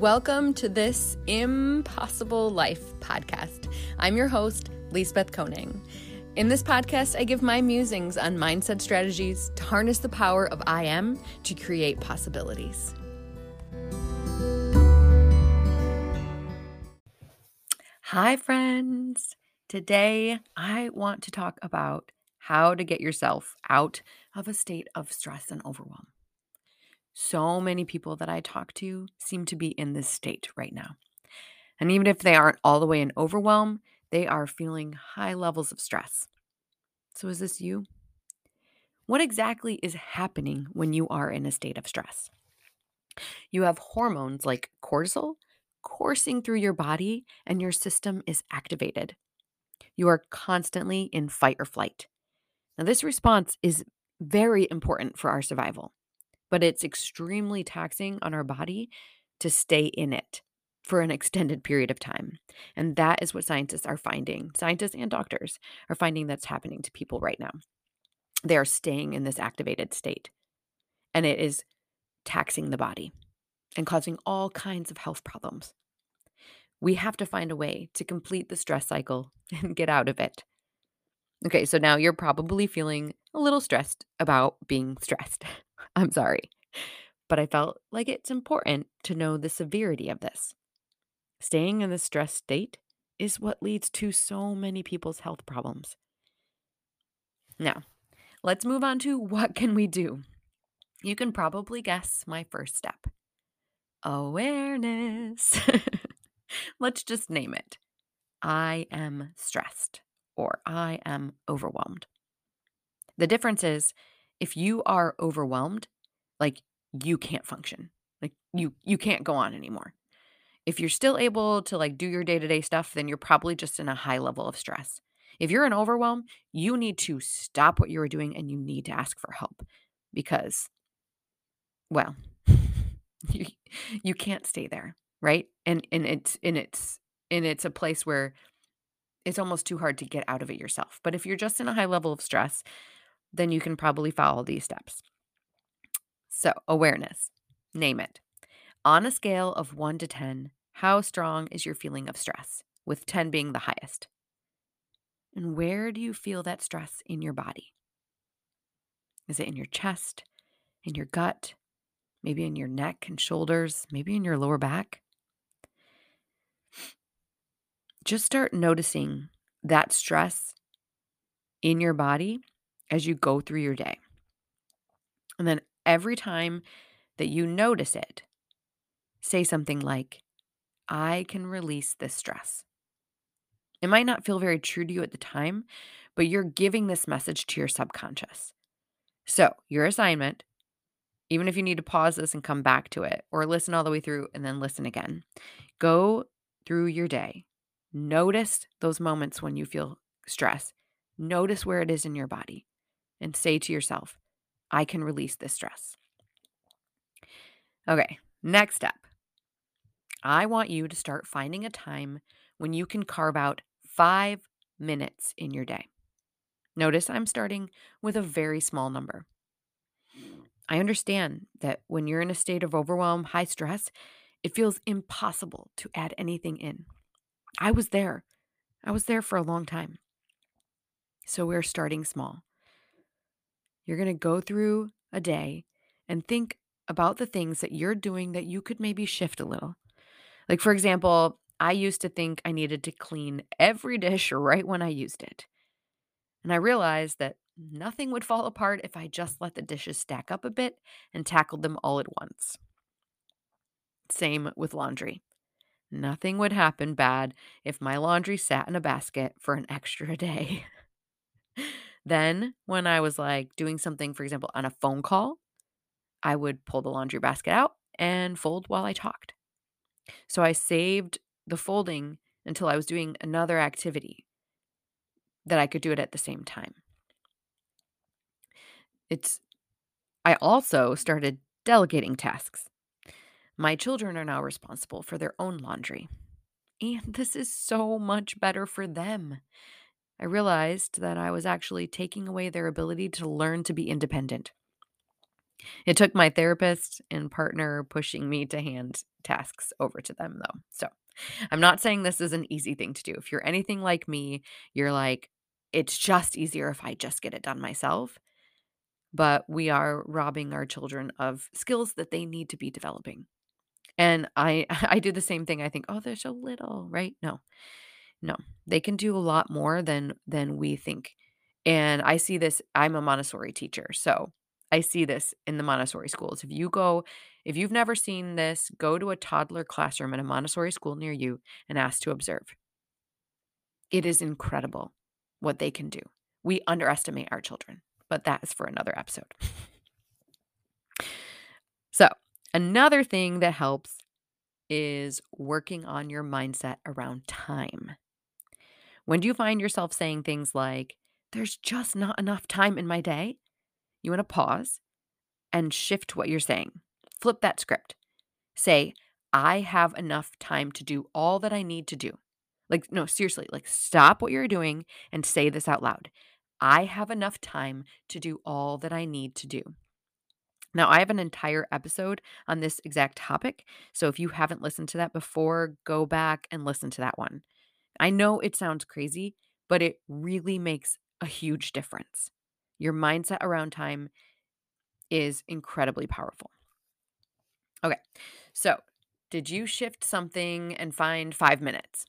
Welcome to this Impossible Life podcast. I'm your host, Lisbeth Koning. In this podcast, I give my musings on mindset strategies to harness the power of I am to create possibilities. Hi, friends. Today, I want to talk about how to get yourself out of a state of stress and overwhelm. So many people that I talk to seem to be in this state right now. And even if they aren't all the way in overwhelm, they are feeling high levels of stress. So, is this you? What exactly is happening when you are in a state of stress? You have hormones like cortisol coursing through your body, and your system is activated. You are constantly in fight or flight. Now, this response is very important for our survival but it's extremely taxing on our body to stay in it for an extended period of time. And that is what scientists are finding. Scientists and doctors are finding that's happening to people right now. They are staying in this activated state, and it is taxing the body and causing all kinds of health problems. We have to find a way to complete the stress cycle and get out of it. Okay, so now you're probably feeling a little stressed about being stressed. I'm sorry. But I felt like it's important to know the severity of this. Staying in the stress state is what leads to so many people's health problems. Now, let's move on to what can we do? You can probably guess my first step. Awareness. let's just name it. I am stressed or I am overwhelmed. The difference is if you are overwhelmed, like you can't function. Like you you can't go on anymore. If you're still able to like do your day-to-day stuff, then you're probably just in a high level of stress. If you're in overwhelm, you need to stop what you're doing and you need to ask for help because well, you you can't stay there, right? And and it's and it's and it's a place where it's almost too hard to get out of it yourself. But if you're just in a high level of stress, then you can probably follow these steps. So, awareness, name it. On a scale of 1 to 10, how strong is your feeling of stress, with 10 being the highest? And where do you feel that stress in your body? Is it in your chest, in your gut, maybe in your neck and shoulders, maybe in your lower back? Just start noticing that stress in your body as you go through your day. And then every time that you notice it, say something like, I can release this stress. It might not feel very true to you at the time, but you're giving this message to your subconscious. So, your assignment, even if you need to pause this and come back to it or listen all the way through and then listen again, go through your day. Notice those moments when you feel stress. Notice where it is in your body and say to yourself, I can release this stress. Okay, next step. I want you to start finding a time when you can carve out five minutes in your day. Notice I'm starting with a very small number. I understand that when you're in a state of overwhelm, high stress, it feels impossible to add anything in. I was there. I was there for a long time. So we're starting small. You're going to go through a day and think about the things that you're doing that you could maybe shift a little. Like, for example, I used to think I needed to clean every dish right when I used it. And I realized that nothing would fall apart if I just let the dishes stack up a bit and tackled them all at once. Same with laundry. Nothing would happen bad if my laundry sat in a basket for an extra day. Then, when I was like doing something, for example, on a phone call, I would pull the laundry basket out and fold while I talked. So I saved the folding until I was doing another activity that I could do it at the same time. It's I also started delegating tasks. My children are now responsible for their own laundry. And this is so much better for them. I realized that I was actually taking away their ability to learn to be independent. It took my therapist and partner pushing me to hand tasks over to them, though. So I'm not saying this is an easy thing to do. If you're anything like me, you're like, it's just easier if I just get it done myself. But we are robbing our children of skills that they need to be developing. And I I do the same thing. I think, oh, they're so little, right? No. No. They can do a lot more than than we think. And I see this, I'm a Montessori teacher. So I see this in the Montessori schools. If you go, if you've never seen this, go to a toddler classroom in a Montessori school near you and ask to observe. It is incredible what they can do. We underestimate our children, but that is for another episode. so, another thing that helps is working on your mindset around time. When do you find yourself saying things like, there's just not enough time in my day? You want to pause and shift what you're saying. Flip that script. Say, I have enough time to do all that I need to do. Like, no, seriously, like, stop what you're doing and say this out loud. I have enough time to do all that I need to do. Now, I have an entire episode on this exact topic. So if you haven't listened to that before, go back and listen to that one. I know it sounds crazy, but it really makes a huge difference. Your mindset around time is incredibly powerful. Okay, so did you shift something and find five minutes?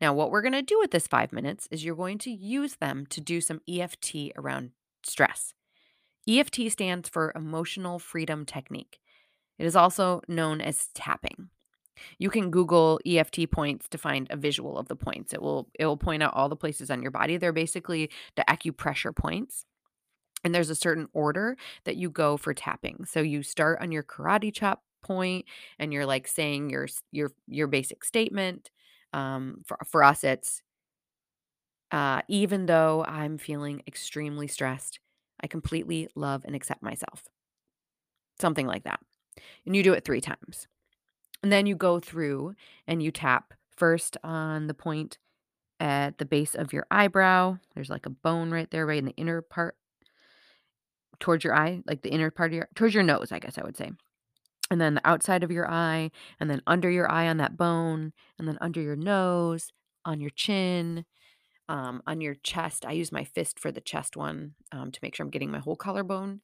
Now, what we're going to do with this five minutes is you're going to use them to do some EFT around stress. EFT stands for Emotional Freedom Technique. It is also known as tapping. You can Google EFT points to find a visual of the points. It will it will point out all the places on your body. They're basically the acupressure points. And there's a certain order that you go for tapping. So you start on your karate chop point and you're like saying your your your basic statement. Um, for for us it's uh, even though I'm feeling extremely stressed, I completely love and accept myself. Something like that. And you do it 3 times. And then you go through and you tap first on the point at the base of your eyebrow. There's like a bone right there, right in the inner part towards your eye, like the inner part of your towards your nose, I guess I would say. And then the outside of your eye, and then under your eye on that bone, and then under your nose, on your chin, um, on your chest. I use my fist for the chest one um, to make sure I'm getting my whole collarbone.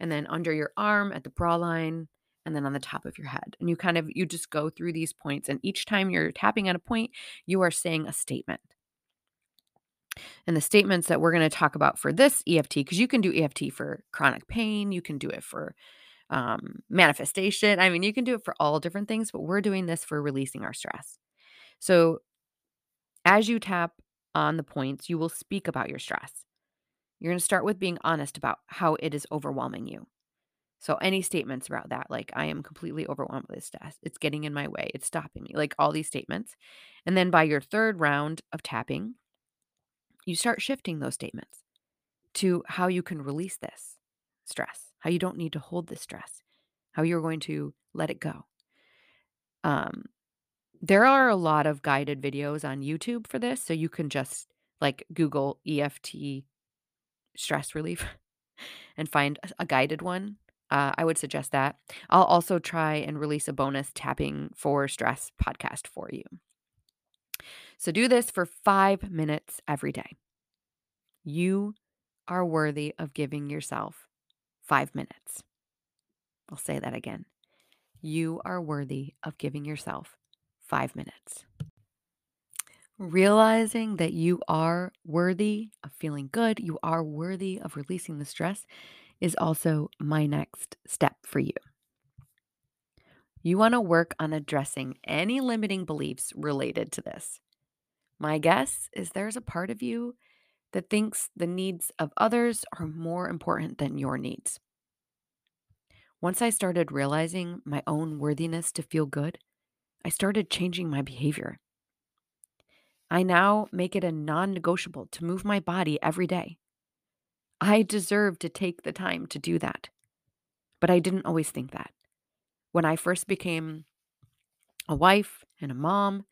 And then under your arm at the bra line, and then on the top of your head. And you kind of you just go through these points and each time you're tapping at a point, you are saying a statement. And the statements that we're going to talk about for this EFT because you can do EFT for chronic pain, you can do it for um, manifestation. I mean, you can do it for all different things, but we're doing this for releasing our stress. So, as you tap on the points, you will speak about your stress. You're going to start with being honest about how it is overwhelming you. So any statements about that, like I am completely overwhelmed with this test. It's getting in my way. It's stopping me. Like all these statements. And then by your third round of tapping, you start shifting those statements to how you can release this stress, how you don't need to hold this stress, how you're going to let it go. Um, there are a lot of guided videos on YouTube for this. So you can just like Google EFT stress relief and find a guided one uh, I would suggest that. I'll also try and release a bonus tapping for stress podcast for you. So do this for five minutes every day. You are worthy of giving yourself five minutes. I'll say that again. You are worthy of giving yourself five minutes. Realizing that you are worthy of feeling good, you are worthy of releasing the stress, is also my next step for you. You want to work on addressing any limiting beliefs related to this. My guess is there's a part of you that thinks the needs of others are more important than your needs. Once I started realizing my own worthiness to feel good, I started changing my behavior. I now make it a non negotiable to move my body every day. I deserve to take the time to do that. But I didn't always think that. When I first became a wife and a mom,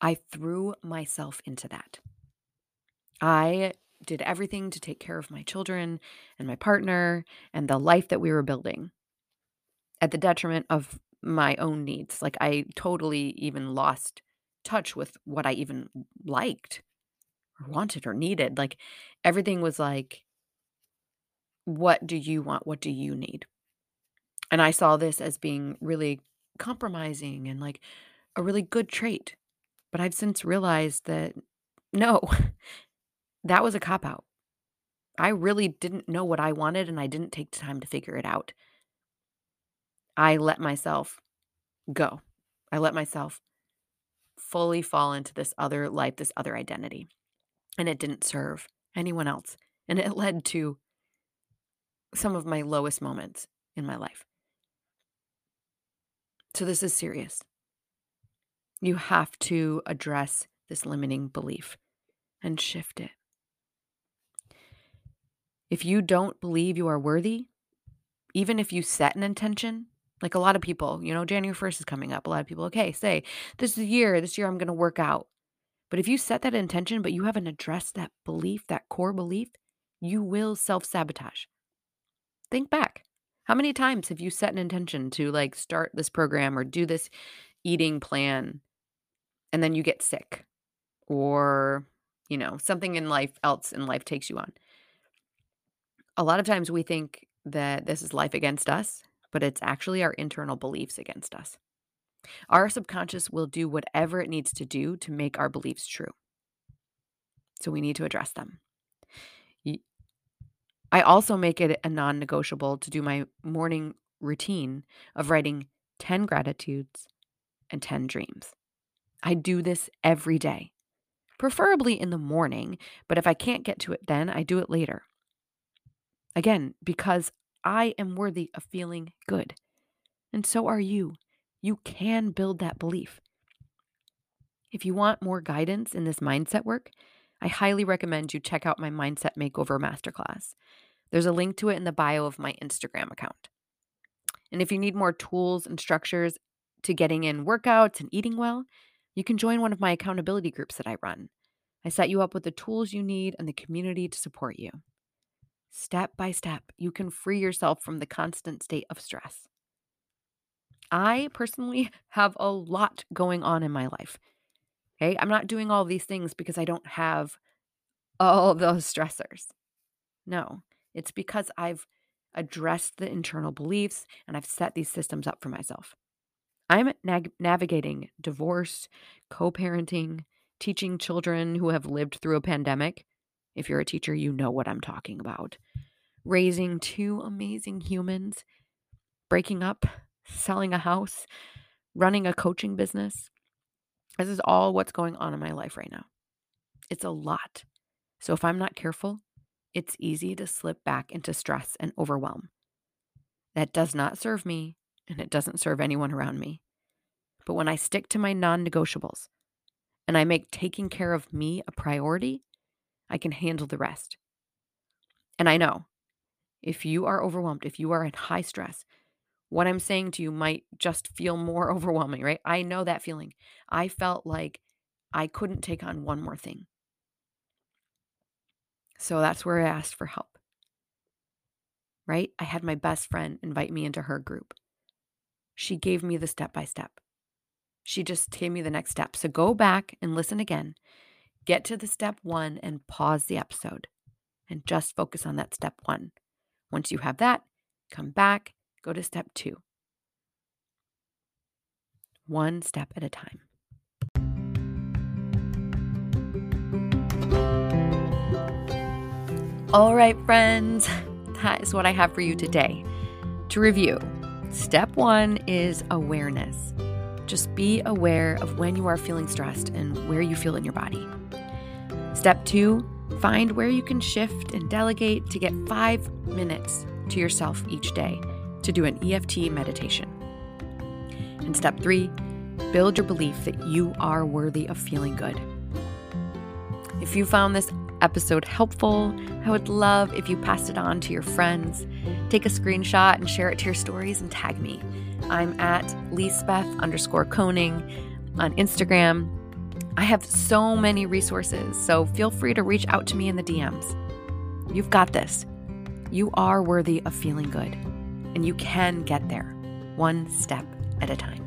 I threw myself into that. I did everything to take care of my children and my partner and the life that we were building at the detriment of my own needs. Like I totally even lost touch with what I even liked or wanted or needed. Like everything was like, what do you want? What do you need? And I saw this as being really compromising and like a really good trait. But I've since realized that no, that was a cop out. I really didn't know what I wanted and I didn't take time to figure it out. I let myself go. I let myself fully fall into this other life, this other identity. And it didn't serve anyone else. And it led to some of my lowest moments in my life. So, this is serious. You have to address this limiting belief and shift it. If you don't believe you are worthy, even if you set an intention, like a lot of people, you know, January 1st is coming up. A lot of people, okay, say, this is a year, this year I'm going to work out. But if you set that intention, but you haven't addressed that belief, that core belief, you will self sabotage. Think back. How many times have you set an intention to like start this program or do this eating plan and then you get sick or, you know, something in life else in life takes you on? A lot of times we think that this is life against us but it's actually our internal beliefs against us. Our subconscious will do whatever it needs to do to make our beliefs true. So we need to address them. I also make it a non negotiable to do my morning routine of writing 10 gratitudes and 10 dreams. I do this every day, preferably in the morning, but if I can't get to it then, I do it later. Again, because I am worthy of feeling good. And so are you. You can build that belief. If you want more guidance in this mindset work, I highly recommend you check out my Mindset Makeover Masterclass. There's a link to it in the bio of my Instagram account. And if you need more tools and structures to getting in workouts and eating well, you can join one of my accountability groups that I run. I set you up with the tools you need and the community to support you. Step by step, you can free yourself from the constant state of stress. I personally have a lot going on in my life. Okay. I'm not doing all these things because I don't have all those stressors. No, it's because I've addressed the internal beliefs and I've set these systems up for myself. I'm navigating divorce, co parenting, teaching children who have lived through a pandemic, if you're a teacher, you know what I'm talking about. Raising two amazing humans, breaking up, selling a house, running a coaching business. This is all what's going on in my life right now. It's a lot. So if I'm not careful, it's easy to slip back into stress and overwhelm. That does not serve me and it doesn't serve anyone around me. But when I stick to my non negotiables and I make taking care of me a priority, I can handle the rest. And I know if you are overwhelmed, if you are in high stress, what I'm saying to you might just feel more overwhelming, right? I know that feeling. I felt like I couldn't take on one more thing. So that's where I asked for help, right? I had my best friend invite me into her group. She gave me the step by step. She just gave me the next step. So go back and listen again Get to the step one and pause the episode and just focus on that step one. Once you have that, come back, go to step two. One step at a time. All right, friends, that is what I have for you today. To review, step one is awareness. Just be aware of when you are feeling stressed and where you feel in your body. Step two, find where you can shift and delegate to get five minutes to yourself each day to do an EFT meditation. And step three, build your belief that you are worthy of feeling good. If you found this episode helpful, I would love if you passed it on to your friends. Take a screenshot and share it to your stories and tag me. I'm at Lisbeth underscore Koning on Instagram. I have so many resources, so feel free to reach out to me in the DMs. You've got this. You are worthy of feeling good and you can get there one step at a time.